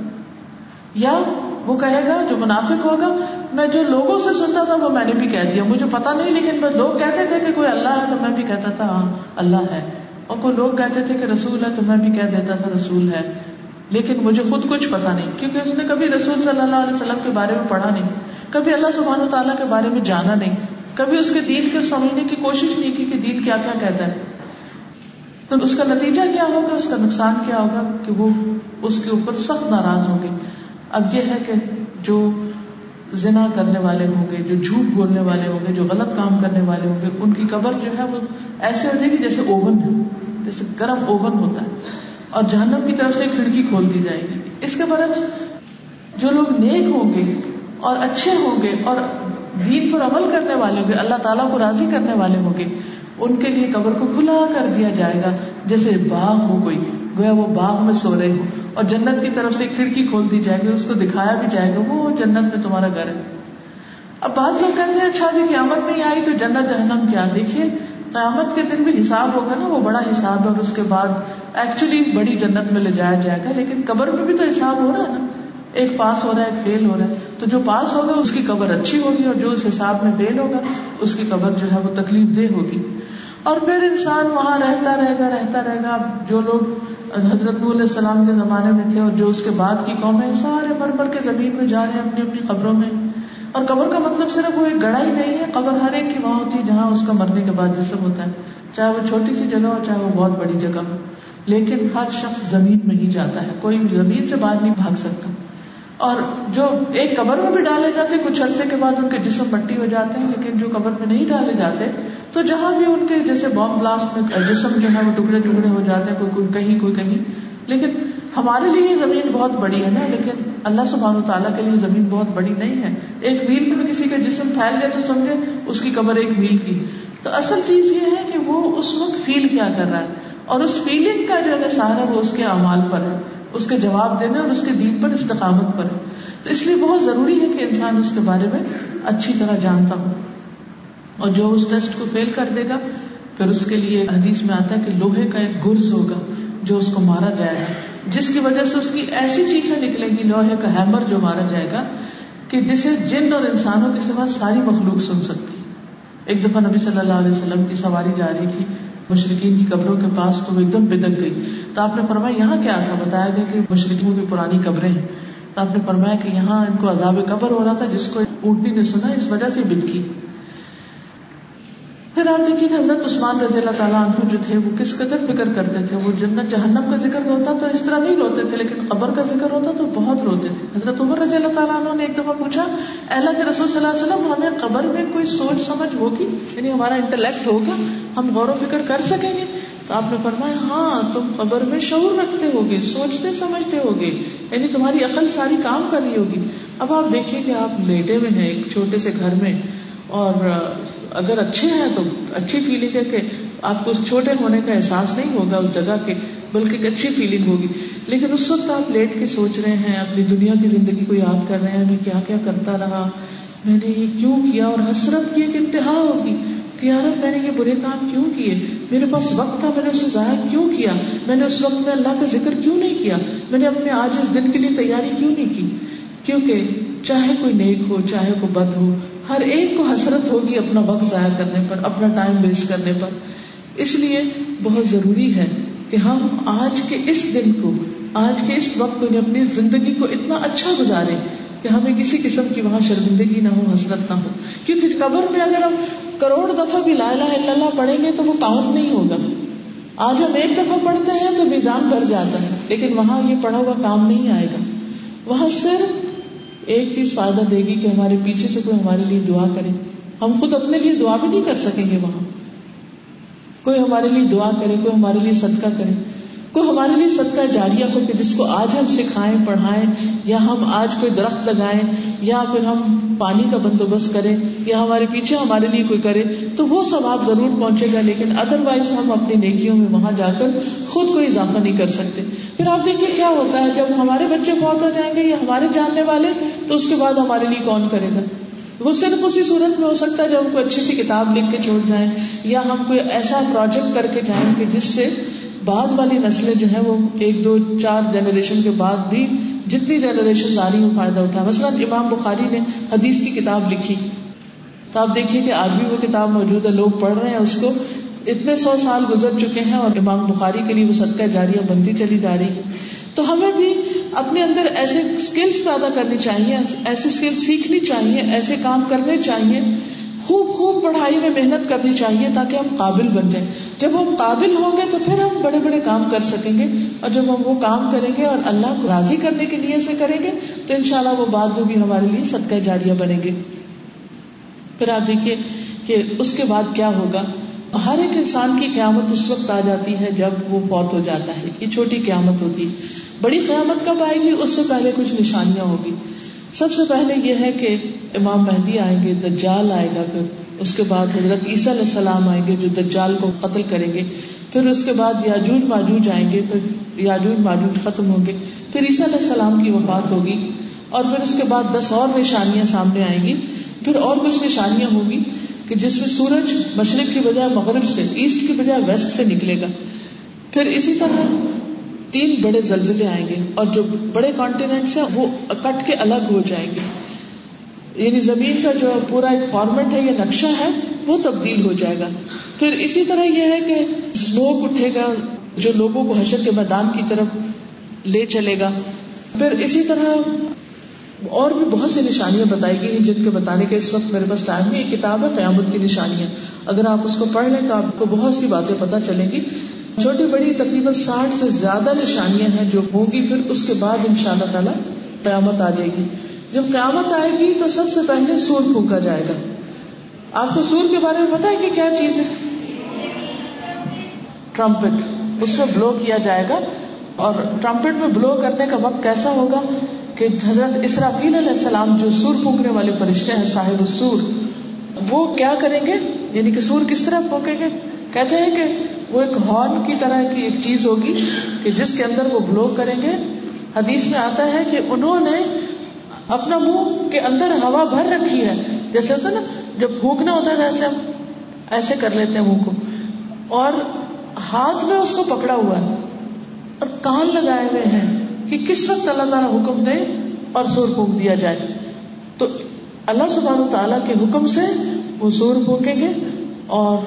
یا وہ کہے گا، جو منافق ہوگا، میں جو لوگوں سے سنتا تھا، وہ میں نے بھی کہہ دیا۔ مجھے پتا نہیں، لیکن بس لوگ کہتے تھے کہ کوئی اللہ ہے تو میں بھی کہتا تھا ہاں اللہ ہے۔ اور کوئی لوگ کہتے تھے کہ رسول ہے تو میں بھی کہہ دیتا تھا، رسول ہے۔ لیکن مجھے خود کچھ پتا نہیں، کیونکہ اس نے کبھی رسول صلی اللہ علیہ وسلم کے بارے میں پڑھا نہیں، کبھی اللہ سبحانہ و تعالیٰ کے بارے میں جانا نہیں۔ کبھی اس کے دین کو سمجھنے کی کوشش نہیں کی کہ دین کیا کیا کہتا ہے۔ تو اس کا نتیجہ کیا ہوگا؟ اس کا نقصان کیا ہوگا کہ وہ اس کے اوپر سخت ناراض ہوں گے۔ اب یہ ہے کہ جو زنا کرنے والے ہوں گے، جو جھوٹ بولنے والے ہوں گے، جو غلط کام کرنے والے ہوں گے، ان کی قبر جو ہے وہ ایسے ہو جائے گی جیسے اوون ہے۔ جیسے گرم اوون ہوتا ہے۔ اور جہنم کی طرف سے کھڑکی کھول دی جائے گی۔ اس کے برعکس جو لوگ نیک ہوں گے اور اچھے ہوں گے اور دین پر عمل کرنے والے ہوں گے، اللہ تعالیٰ کو راضی کرنے والے ہوں گے، ان کے لیے قبر کو کھلا کر دیا جائے گا، جیسے باغ ہو کوئی، گویا وہ باغ میں سو رہے ہو اور جنت کی طرف سے کھڑکی کھول دی جائے گی اس کو دکھایا بھی جائے گا، وہ جنت میں تمہارا گھر ہے۔ اب بعض لوگ کہتے ہیں اچھا جی قیامت نہیں آئی تو جنت جہنم کیا؟ دیکھیے، قیامت کے دن بھی حساب ہوگا نا، وہ بڑا حساب ہے اور اس کے بعد ایکچولی بڑی جنت میں لے جایا جائے گا، لیکن قبر میں بھی تو حساب ہو رہا ہے نا۔ ایک پاس ہو رہا ہے، ایک فیل ہو رہا ہے۔ تو جو پاس ہوگا، اس کی قبر اچھی ہوگی اور جو اس حساب میں فیل ہوگا، اس کی قبر جو ہے وہ تکلیف دہ ہوگی۔ اور پھر انسان وہاں رہتا رہے گا، رہتا رہے گا۔ جو لوگ حضرت علیہ السلام کے زمانے میں تھے اور جو اس کے بعد کی قومیں سارے مر مر کے زمین میں جا رہے ہیں اپنی اپنی قبروں میں۔ اور قبر کا مطلب صرف وہ ایک گڑا ہی نہیں ہے، قبر ہر ایک کی وہاں ہوتی ہے جہاں اس کا مرنے کے بعد جسم ہوتا ہے۔ چاہے وہ چھوٹی سی جگہ ہو، چاہے وہ بہت بڑی جگہ ہو۔ لیکن ہر شخص زمین میں ہی جاتا ہے، کوئی زمین سے باہر نہیں بھاگ سکتا۔ اور جو ایک قبر میں بھی ڈالے جاتے، کچھ عرصے کے بعد ان کے جسم پٹی ہو جاتے ہیں، لیکن جو قبر میں نہیں ڈالے جاتے، تو جہاں بھی ان کے جیسے بام بلاسٹ میں جسم جو ہے وہ ٹکڑے ٹکڑے ہو جاتے ہیں، کوئی کہیں کوئی کہیں۔ لیکن ہمارے لیے یہ زمین بہت بڑی ہے نا، لیکن اللہ سبحان و تعالیٰ کے لیے زمین بہت بڑی نہیں ہے۔ ایک میل میں بھی کسی کا جسم پھیل جائے تو سمجھے، اس کی قبر ایک میل کی۔ تو اصل چیز یہ ہے کہ وہ اس وقت فیل کیا کر رہا ہے۔ اور اس فیلنگ کا جو ہے سہارا وہ اس کے اعمال پر ہے۔ اس کے جواب دینے اور اس کے دین پر استقامت پر۔ ہے تو اس لیے بہت ضروری ہے کہ انسان اس کے بارے میں اچھی طرح جانتا ہو۔ اور جو اس ٹیسٹ کو فیل کر دے گا، پھر اس کے لیے حدیث میں آتا ہے کہ لوہے کا ایک گرز ہوگا جو اس کو مارا جائے گا، جس کی وجہ سے اس کی ایسی چیخیں نکلیں گی، لوہے کا ہیمر جو مارا جائے گا، کہ جسے جن اور انسانوں کے سوا ساری مخلوق سن سکتی۔ ایک دفعہ نبی صلی اللہ علیہ وسلم کی سواری جا رہی تھی مشرقین کی قبروں کے پاس تو وہ ایک دم بدک گئی۔ تو آپ نے فرمایا یہاں کیا تھا؟ بتایا گیا کہ مشرقیوں کی پرانی قبریں ہیں۔ تو آپ نے فرمایا کہ یہاں ان کو عذاب قبر ہو رہا تھا، جس کو اونٹنی نے سنا، اس وجہ سے بدکی پھر آپ دیکھیے کہ حضرت عثمان رضی اللہ تعالیٰ عنہ جو تھے، وہ کس قدر فکر کرتے تھے؟ وہ جنت، جہنم کا ذکر ہوتا تو اس طرح نہیں روتے تھے، لیکن قبر کا ذکر ہوتا تو بہت روتے تھے۔ حضرت عمر رضی اللہ تعالیٰ عنہ نے ایک دفعہ پوچھا اللہ کے رسول صلی اللہ علیہ وسلم، ہمیں قبر میں کوئی سوچ سمجھ ہوگی؟ یعنی ہمارا انٹلیکٹ ہوگا، ہم غور و فکر کر سکیں گے؟ تو آپ نے فرمایا ہاں تم قبر میں شعور رکھتے ہوگے، سوچتے سمجھتے ہوگے یعنی تمہاری عقل ساری کام کر رہی ہوگی۔ اب آپ دیکھیے کہ آپ لیٹے ہوئے ہیں، ایک چھوٹے سے گھر میں، اور اگر اچھے ہیں تو اچھی فیلنگ ہے کہ آپ کو اس چھوٹے ہونے کا احساس نہیں ہوگا اس جگہ کے، بلکہ ایک اچھی فیلنگ ہوگی۔ لیکن اس وقت آپ لیٹ کے سوچ رہے ہیں، اپنی دنیا کی زندگی کو یاد کر رہے ہیں، میں کیا کیا کرتا رہا، میں نے یہ کیوں کیا؟ اور حسرت کی ایک انتہا ہوگی۔ کہ یار میں نے یہ برے کام کیوں کیے؟ میرے پاس وقت تھا، میں نے اسے ضائع کیوں کیا؟ میں نے اس وقت میں اللہ کا ذکر کیوں نہیں کیا؟ میں نے اپنے آج اس دن کے لیے تیاری کیوں نہیں کی؟ کیونکہ چاہے کوئی نیک ہو، چاہے کوئی بد ہو، ہر ایک کو حسرت ہوگی اپنا وقت ضائع کرنے پر، اپنا ٹائم ویسٹ کرنے پر۔ اس لیے بہت ضروری ہے کہ ہم آج کے اس دن کو، آج کے اس وقت کو یعنی اپنی زندگی کو اتنا اچھا گزارے کہ ہمیں کسی قسم کی وہاں شرمندگی نہ ہو، حسرت نہ ہو۔ کیونکہ قبر میں اگر ہم کروڑ دفعہ بھی لا الہ الا اللہ پڑھیں گے تو وہ کاؤنٹ نہیں ہوگا۔ آج ہم ایک دفعہ پڑھتے ہیں تو میزان بھر جاتا ہے، لیکن وہاں یہ پڑھا ہوا کام نہیں آئے گا۔ وہاں صرف ایک چیز فائدہ دے گی کہ ہمارے پیچھے سے کوئی ہمارے لیے دعا کرے۔ ہم خود اپنے لیے دعا بھی نہیں کر سکیں گے وہاں۔ کوئی ہمارے لیے دعا کرے، کوئی ہمارے لیے صدقہ کرے۔ کوئی ہمارے لیے صدقہ جاریہ ہو کہ جس کو آج ہم سکھائیں، پڑھائیں، یا ہم آج کوئی درخت لگائیں، یا پھر ہم پانی کا بندوبست کریں، یا ہمارے پیچھے ہمارے لیے کوئی کرے، تو وہ سب آپ ضرور پہنچے گا، لیکن ادر وائز ہم اپنی نیکیوں میں وہاں جا کر خود کوئی اضافہ نہیں کر سکتے۔ پھر آپ دیکھیے کیا ہوتا ہے، جب ہمارے بچے بہت ہو جائیں گے یا ہمارے جاننے والے، تو اس کے بعد ہمارے لیے کون کرے گا؟ وہ صرف اسی صورت میں ہو سکتا ہے جب ہم کو اچھی سی کتاب لکھ کے چھوڑ جائیں، یا ہم کوئی ایسا پروجیکٹ کر کے جائیں کہ جس سے بعد والی نسلیں جو ہیں وہ ایک دو چار جنریشن کے بعد بھی جتنی جنریشن آ رہی ہوں فائدہ اٹھا۔ مثلاً امام بخاری نے حدیث کی کتاب لکھی۔ تو آپ دیکھیے کہ آج بھی وہ کتاب موجود ہے، لوگ پڑھ رہے ہیں، اس کو اتنے سو سال گزر چکے ہیں اور امام بخاری کے لیے وہ صدقہ جاریہ بنتی چلی جا رہی ہے۔ تو ہمیں بھی اپنے اندر ایسے اسکلس پیدا کرنی چاہیے، ایسے اسکل سیکھنی چاہیے، ایسے کام کرنے چاہیے خوب خوب پڑھائی میں محنت کرنی چاہیے تاکہ ہم قابل بن جائیں۔ جب ہم قابل ہوں گے تو پھر ہم بڑے بڑے کام کر سکیں گے اور جب ہم وہ کام کریں گے اور اللہ کو راضی کرنے کے لیے سے کریں گے تو انشاءاللہ وہ بعد میں بھی ہمارے لیے صدقہ جاریہ بنے گے۔ پھر آپ دیکھیے کہ اس کے بعد کیا ہوگا۔ ہر ایک انسان کی قیامت اس وقت آ جاتی ہے جب وہ فوت ہو جاتا ہے۔ یہ چھوٹی قیامت ہوتی ہے۔ بڑی قیامت کب آئے گی؟ اس سے پہلے کچھ نشانیاں ہوگی سب سے پہلے یہ ہے کہ امام مہدی آئیں گے، دجال آئے گا، پھر اس کے بعد حضرت عیسیٰ علیہ السلام آئیں گے جو دجال کو قتل کریں گے، پھر اس کے بعد یاجوج ماجوج آئیں گے، پھر یاجوج ماجوج ختم ہوں گے، پھر عیسیٰ علیہ السلام کی وفات ہوگی اور پھر اس کے بعد دس اور نشانیاں سامنے آئیں گی، پھر اور کچھ نشانیاں ہوں گی کہ جس میں سورج مشرق کی بجائے مغرب سے، ایسٹ کی بجائے ویسٹ سے نکلے گا۔ پھر اسی طرح تین بڑے زلزلے آئیں گے اور جو بڑے کانٹیننٹس ہیں وہ کٹ کے الگ ہو جائیں گے۔ یعنی زمین کا جو پورا ایک فارمیٹ ہے، یہ نقشہ ہے، وہ تبدیل ہو جائے گا۔ پھر اسی طرح یہ ہے کہ اسموک اٹھے گا، جو لوگوں کو حشر کے میدان کی طرف لے چلے گا۔ پھر اسی طرح اور بھی بہت سی نشانیاں بتائی گئی ہیں، جن کے بتانے کے اس وقت میرے پاس ٹائم نہیں یہ کتاب ہے، قیامت کی نشانیاں۔ اگر آپ اس کو پڑھ لیں تو آپ کو بہت سی باتیں پتہ چلیں گی۔ چھوٹی بڑی تقریباً ساٹھ سے زیادہ نشانیاں ہیں جو ہوں گی پھر اس کے بعد ان شاء اللہ تعالیٰ قیامت آ جائے گی۔ جب قیامت آئے گی تو سب سے پہلے سور پھونکا جائے گا۔ آپ کو سور کے بارے میں پتا ہے کہ کیا چیز ہے؟ ٹرمپٹ۔ اس میں بلو کیا جائے گا۔ اور ٹرمپٹ میں بلو کرنے کا وقت کیسا ہوگا کہ حضرت اسرافیل علیہ السلام جو سور پھونکنے والے فرشتے ہیں، صاحب السور، وہ کیا کریں گے؟ یعنی کہ سور کس طرح پھونکیں گے؟ کہتے ہیں کہ وہ ایک ہارن کی طرح کی ایک چیز ہوگی کہ جس کے اندر وہ بلو کریں گے۔ حدیث میں آتا ہے کہ انہوں نے اپنا منہ کے اندر ہوا بھر رکھی ہے۔ جیسے ہوتا نا، جب پھونکنا ہوتا ہے ایسے ہم ایسے کر لیتے ہیں منہ کو۔ اور ہاتھ میں اس کو پکڑا ہوا ہے۔ اور کان لگائے ہوئے ہیں کہ کس وقت اللہ تعالیٰ حکم دے اور سور پھونک دیا جائے۔ تو اللہ سبحانہ تعالیٰ کے حکم سے وہ سور پھونکیں گے اور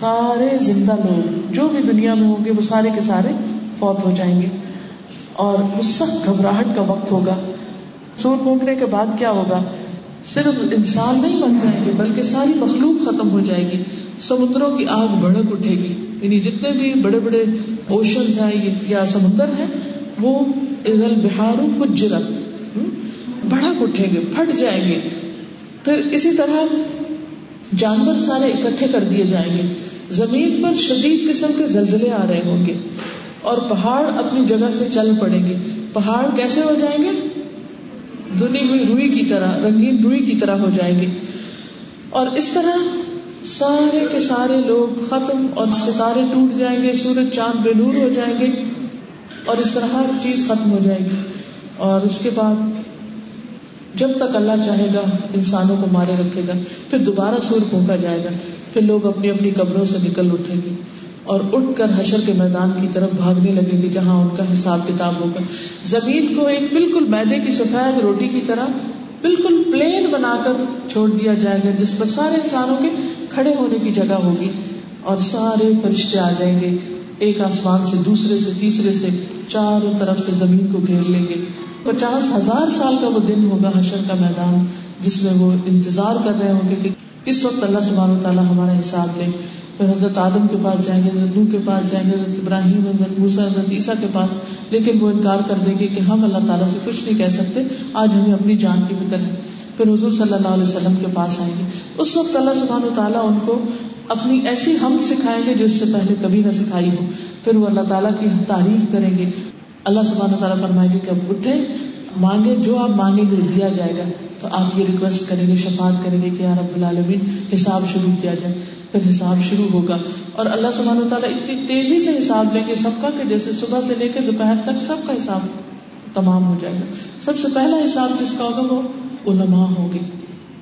سارے زندہ لوگ، جو بھی دنیا میں ہوں گے، وہ سارے کے سارے فوت ہو جائیں گے۔ اور وہ سخت گھبراہٹ کا وقت ہوگا۔ سور پھونکنے کے بعد کیا ہوگا؟ صرف انسان نہیں بن جائیں گے، بلکہ ساری مخلوق ختم ہو جائے گی۔ سمندروں کی آگ بھڑک اٹھے گی۔ یعنی جتنے بھی بڑے بڑے اوشن ہیں یا سمندر ہیں، وہ بہار فجرت۔ بھڑک اٹھیں گے، پھٹ جائیں گے۔ پھر اسی طرح جانور سارے اکٹھے کر دیے جائیں گے۔ زمین پر شدید قسم کے زلزلے آ رہے ہوں گے۔ اور پہاڑ اپنی جگہ سے چل پڑیں گے۔ پہاڑ کیسے ہو جائیں گے؟ دنی ہوئی روئی کی طرح، رنگین روئی کی طرح ہو جائیں گے۔ اور اس طرح سارے کے سارے لوگ ختم اور ستارے ٹوٹ جائیں گے، سورج چاند بے نور ہو جائیں گے اور اس طرح ہر چیز ختم ہو جائے گی۔ اور اس کے بعد جب تک اللہ چاہے گا، انسانوں کو مارے رکھے گا، پھر دوبارہ سور پھونکا جائے گا، پھر لوگ اپنی اپنی قبروں سے نکل اٹھیں گے اور اٹھ کر حشر کے میدان کی طرف بھاگنے لگیں گے جہاں ان کا حساب کتاب ہوگا۔ زمین کو ایک بالکل میدے کی سفید روٹی کی طرح بالکل پلین بنا کر چھوڑ دیا جائے گا، جس پر سارے انسانوں کے کھڑے ہونے کی جگہ ہوگی اور سارے فرشتے آ جائیں گے۔ ایک آسمان سے دوسرے سے تیسرے سے چاروں طرف سے زمین کو گھیر لیں گے۔ پچاس ہزار سال کا وہ دن ہوگا حشر کا میدان جس میں وہ انتظار کر رہے ہوں گے کہ کس وقت اللہ سبحانہ تعالیٰ ہمارا حساب لے پھر حضرت آدم کے پاس جائیں گے، حضرت نو کے پاس جائیں گے، حضرت ابراہیم، حضرت موسا حضرت عیسیٰ کے پاس۔ لیکن وہ انکار کر دیں گے کہ ہم اللہ تعالیٰ سے کچھ نہیں کہہ سکتے۔ آج ہمیں اپنی جان کی فکر ہے۔ پھر حضور صلی اللہ علیہ وسلم کے پاس آئیں گے۔ اس وقت اللہ سبحانہ تعالیٰ ان کو اپنی ایسی ہم سکھائیں گے جو اس سے پہلے کبھی نہ سکھائی ہو۔ پھر وہ اللہ تعالیٰ کی تعریف کریں گے۔ اللہ سبحانہ تعالیٰ فرمائیں گے کہ اب اٹھے، مانگے، جو آپ مانگے گے دیا جائے گا۔ تو آپ یہ ریکویسٹ کریں گے شفات کریں گے کہ یار رب العالمین حساب شروع کیا جائے۔ پھر حساب شروع ہوگا۔ اور اللہ سبحانہ تعالیٰ اتنی تیزی سے حساب لیں گے سب کا کہ جیسے صبح سے لے کے دوپہر تک سب کا حساب تمام ہو جائے گا۔ سب سے پہلا حساب جس کا ہوگا وہ علماء ہوں گے۔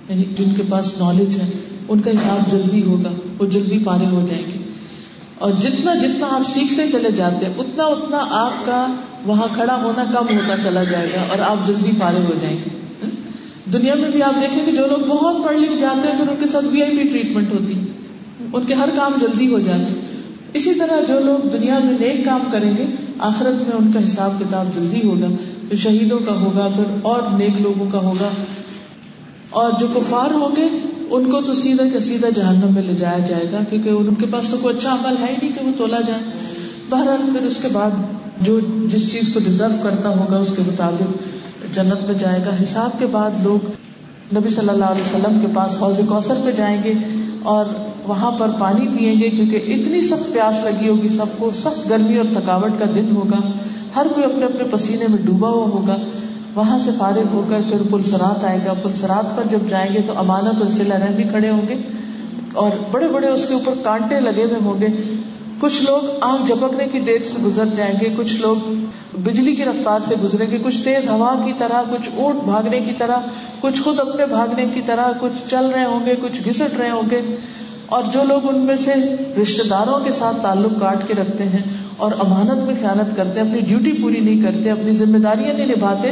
یعنی جن کے پاس نالج ہے، ان کا حساب جلدی ہوگا، وہ جلدی پارے ہو جائیں گے۔ اور جتنا جتنا آپ سیکھتے چلے جاتے ہیں، اتنا اتنا آپ کا وہاں کھڑا ہونا کم ہوتا چلا جائے گا اور آپ جلدی فارغ ہو جائیں گے۔ دنیا میں بھی آپ دیکھیں کہ جو لوگ بہت پڑھ لکھ جاتے ہیں، پھر ان کے ساتھ وی آئی پی ٹریٹمنٹ ہوتی۔ ان کے ہر کام جلدی ہو جاتے۔ اسی طرح جو لوگ دنیا میں نیک کام کریں گے، آخرت میں ان کا حساب کتاب جلدی ہوگا۔ پھر شہیدوں کا ہوگا، پھر اور نیک لوگوں کا ہوگا۔ اور جو کفار ہوں گے، ان کو تو سیدھا کا سیدھا جہنم میں لے جایا جائے گا، کیونکہ ان کے پاس تو کوئی اچھا عمل ہے ہی نہیں کہ وہ تولا جائے۔ بہرحال پھر اس کے بعد جو جس چیز کو ڈیزرو کرتا ہوگا اس کے مطابق جنت میں جائے گا۔ حساب کے بعد لوگ نبی صلی اللہ علیہ وسلم کے پاس حوض کوثر پہ جائیں گے اور وہاں پر پانی پیئیں گے کیونکہ اتنی سخت پیاس لگی ہوگی سب کو، سخت گرمی اور تھکاوٹ کا دن ہوگا۔ ہر کوئی اپنے اپنے پسینے میں ڈوبا ہوا ہوگا۔ وہاں سے فارغ ہو کر پھر پلسرات آئے گا۔ پلسرات پر جب جائیں گے تو امانت اور سلا رحمی کھڑے ہوں گے اور بڑے بڑے اس کے اوپر کانٹے لگے ہوئے ہوں گے۔ کچھ لوگ آنکھ جھپکنے کی دیر سے گزر جائیں گے، کچھ لوگ بجلی کی رفتار سے گزریں گے، کچھ تیز ہوا کی طرح، کچھ اونٹ بھاگنے کی طرح، کچھ خود اپنے بھاگنے کی طرح، کچھ چل رہے ہوں گے، کچھ گھسٹ رہے ہوں گے۔ اور جو لوگ ان میں سے رشتے داروں کے ساتھ تعلق کاٹ کے رکھتے ہیں اور امانت میں خیالت کرتے ہیں، اپنی ڈیوٹی پوری نہیں کرتے، اپنی ذمہ داریاں نہیں نبھاتے،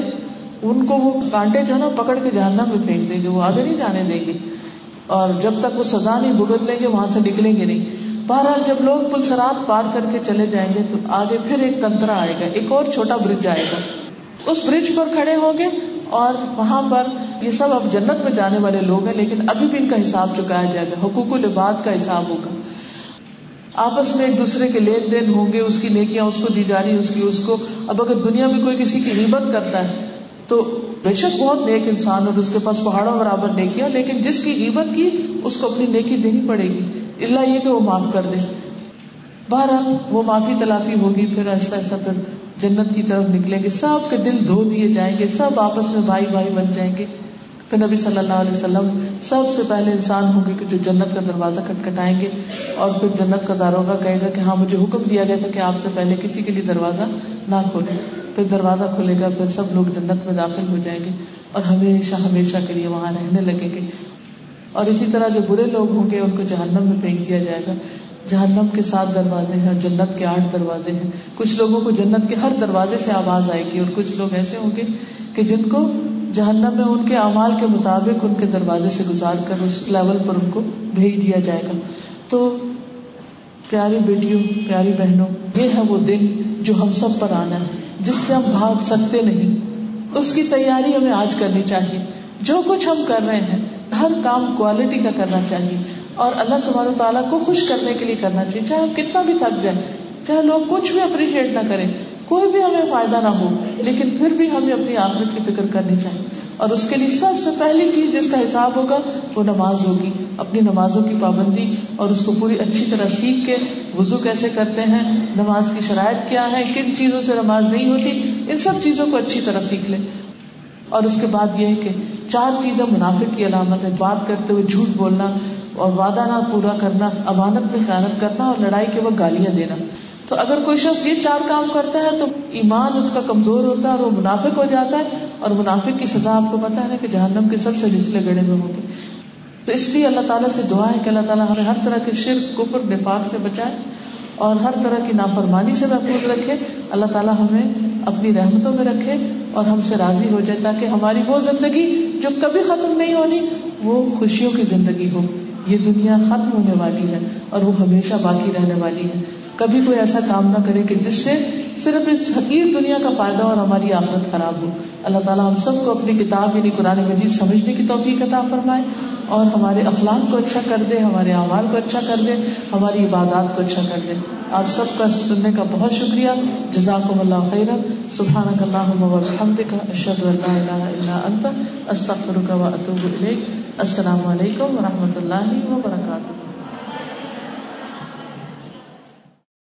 ان کو وہ کانٹے جو نا پکڑ کے جاننا میں پھینک دیں گے، وہ آگے نہیں جانے دیں گے۔ اور جب تک وہ سزا نہیں بھگت لیں گے، وہاں سے نکلیں گے نہیں۔ بہرحال جب لوگ پل سرات پار کر کے چلے جائیں گے تو آگے پھر ایک کنترا آئے گا، ایک اور چھوٹا برج آئے گا۔ اس برج پر کھڑے ہوں گے اور وہاں پر یہ سب اب جنت میں جانے والے لوگ ہیں، لیکن ابھی بھی ان کا حساب چکایا جائے گا، حقوق العباد کا حساب ہوگا۔ آپس میں ایک دوسرے کے لین دین ہوں گے، اس کی نیکیاں اس کو دی جا رہی اس کی، اس کو۔ اب اگر دنیا میں کوئی کسی کی غیبت کرتا ہے تو بے شک بہت نیک انسان اور اس کے پاس پہاڑوں برابر نیکیاں لیکن جس کی غیبت کی، اس کو اپنی نیکی دینی پڑے گی۔ اللہ یہ کہ وہ معاف کر دے۔ بہرحال وہ معافی تلافی ہوگی، پھر ایسا ایسا پھر جنت کی طرف نکلیں گے۔ سب کے دل دھو دیے جائیں گے، سب آپس میں بھائی بھائی بن جائیں گے۔ پھر نبی صلی اللہ علیہ وسلم سب سے پہلے انسان ہوں گے کہ جو جنت کا دروازہ کٹکھٹائیں گے اور پھر جنت کا داروگا کہے گا کہ ہاں مجھے حکم دیا گیا تھا کہ آپ سے پہلے کسی کے لیے دروازہ نہ کھولے پھر دروازہ کھلے گا، پھر سب لوگ جنت میں داخل ہو جائیں گے اور ہمیشہ ہمیشہ کے لیے وہاں رہنے لگیں گے۔ اور اسی طرح جو برے لوگ ہوں گے، ان کو جہنم میں پھینک دیا جائے گا۔ جہنم کے سات دروازے ہیں اور جنت کے آٹھ دروازے ہیں۔ کچھ لوگوں کو جنت کے ہر دروازے سے آواز آئے گی اور کچھ لوگ ایسے ہوں گے کہ جن کو جہنم میں ان کے اعمال کے مطابق ان کے دروازے سے گزار کر اس لیول پر ان کو بھیج دیا جائے گا۔ تو پیاری بیٹیوں، پیاری بہنوں، یہ ہے وہ دن جو ہم سب پر آنا ہے، جس سے ہم بھاگ سکتے نہیں۔ اس کی تیاری ہمیں آج کرنی چاہیے۔ جو کچھ ہم کر رہے ہیں، ہر کام کوالٹی کا کرنا چاہیے۔ اور اللہ سبحانہ تعالیٰ کو خوش کرنے کے لیے کرنا چاہیے۔ چاہے ہم کتنا بھی تھک جائیں، چاہے لوگ کچھ بھی اپریشیٹ نہ کریں کوئی بھی ہمیں فائدہ نہ ہو، لیکن پھر بھی ہمیں اپنی آخرت کی فکر کرنی چاہیے۔ اور اس کے لیے سب سے پہلی چیز جس کا حساب ہوگا، وہ نماز ہوگی۔ اپنی نمازوں کی پابندی اور اس کو پوری اچھی طرح سیکھ کے وضو کیسے کرتے ہیں، نماز کی شرائط کیا ہے کن چیزوں سے نماز نہیں ہوتی، ان سب چیزوں کو اچھی طرح سیکھ لیں۔ اور اس کے بعد یہ ہے کہ چار چیزیں منافق کی علامت ہے بات کرتے ہوئے جھوٹ بولنا اور وعدہ نہ پورا کرنا، امانت میں خیانت کرنا اور لڑائی کے وقت گالیاں دینا۔ تو اگر کوئی شخص یہ چار کام کرتا ہے تو ایمان اس کا کمزور ہوتا ہے اور وہ منافق ہو جاتا ہے اور منافق کی سزا آپ کو پتا ہے کہ جہنم کے سب سے نچلے گڑے میں ہوگی تو اس لیے اللہ تعالیٰ سے دعا ہے کہ اللہ تعالیٰ ہمیں ہر طرح کے شرک، کفر، نفاق سے بچائے اور ہر طرح کی نافرمانی سے محفوظ رکھے۔ اللہ تعالیٰ ہمیں اپنی رحمتوں میں رکھے اور ہم سے راضی ہو جائے تاکہ ہماری وہ زندگی جو کبھی ختم نہیں ہونی، وہ خوشیوں کی زندگی ہو۔ یہ دنیا ختم ہونے والی ہے اور وہ ہمیشہ باقی رہنے والی ہے۔ کبھی کوئی ایسا کام نہ کرے کہ جس سے صرف اس حقیر دنیا کا فائدہ اور ہماری آخرت خراب ہو۔ اللہ تعالیٰ ہم سب کو اپنی کتاب یعنی قرآن مجید سمجھنے کی توفیق عطا فرمائے اور ہمارے اخلاق کو اچھا کر دے، ہمارے اعمال کو اچھا کر دے، ہماری عبادات کو اچھا کر دے۔ آپ سب کا سننے کا بہت شکریہ۔ جزاکم اللہ خیر سبحان کا اشد اللہ انت، استغفرک و الیک۔ السلام علیکم و رحمۃ اللہ وبرکاتہ۔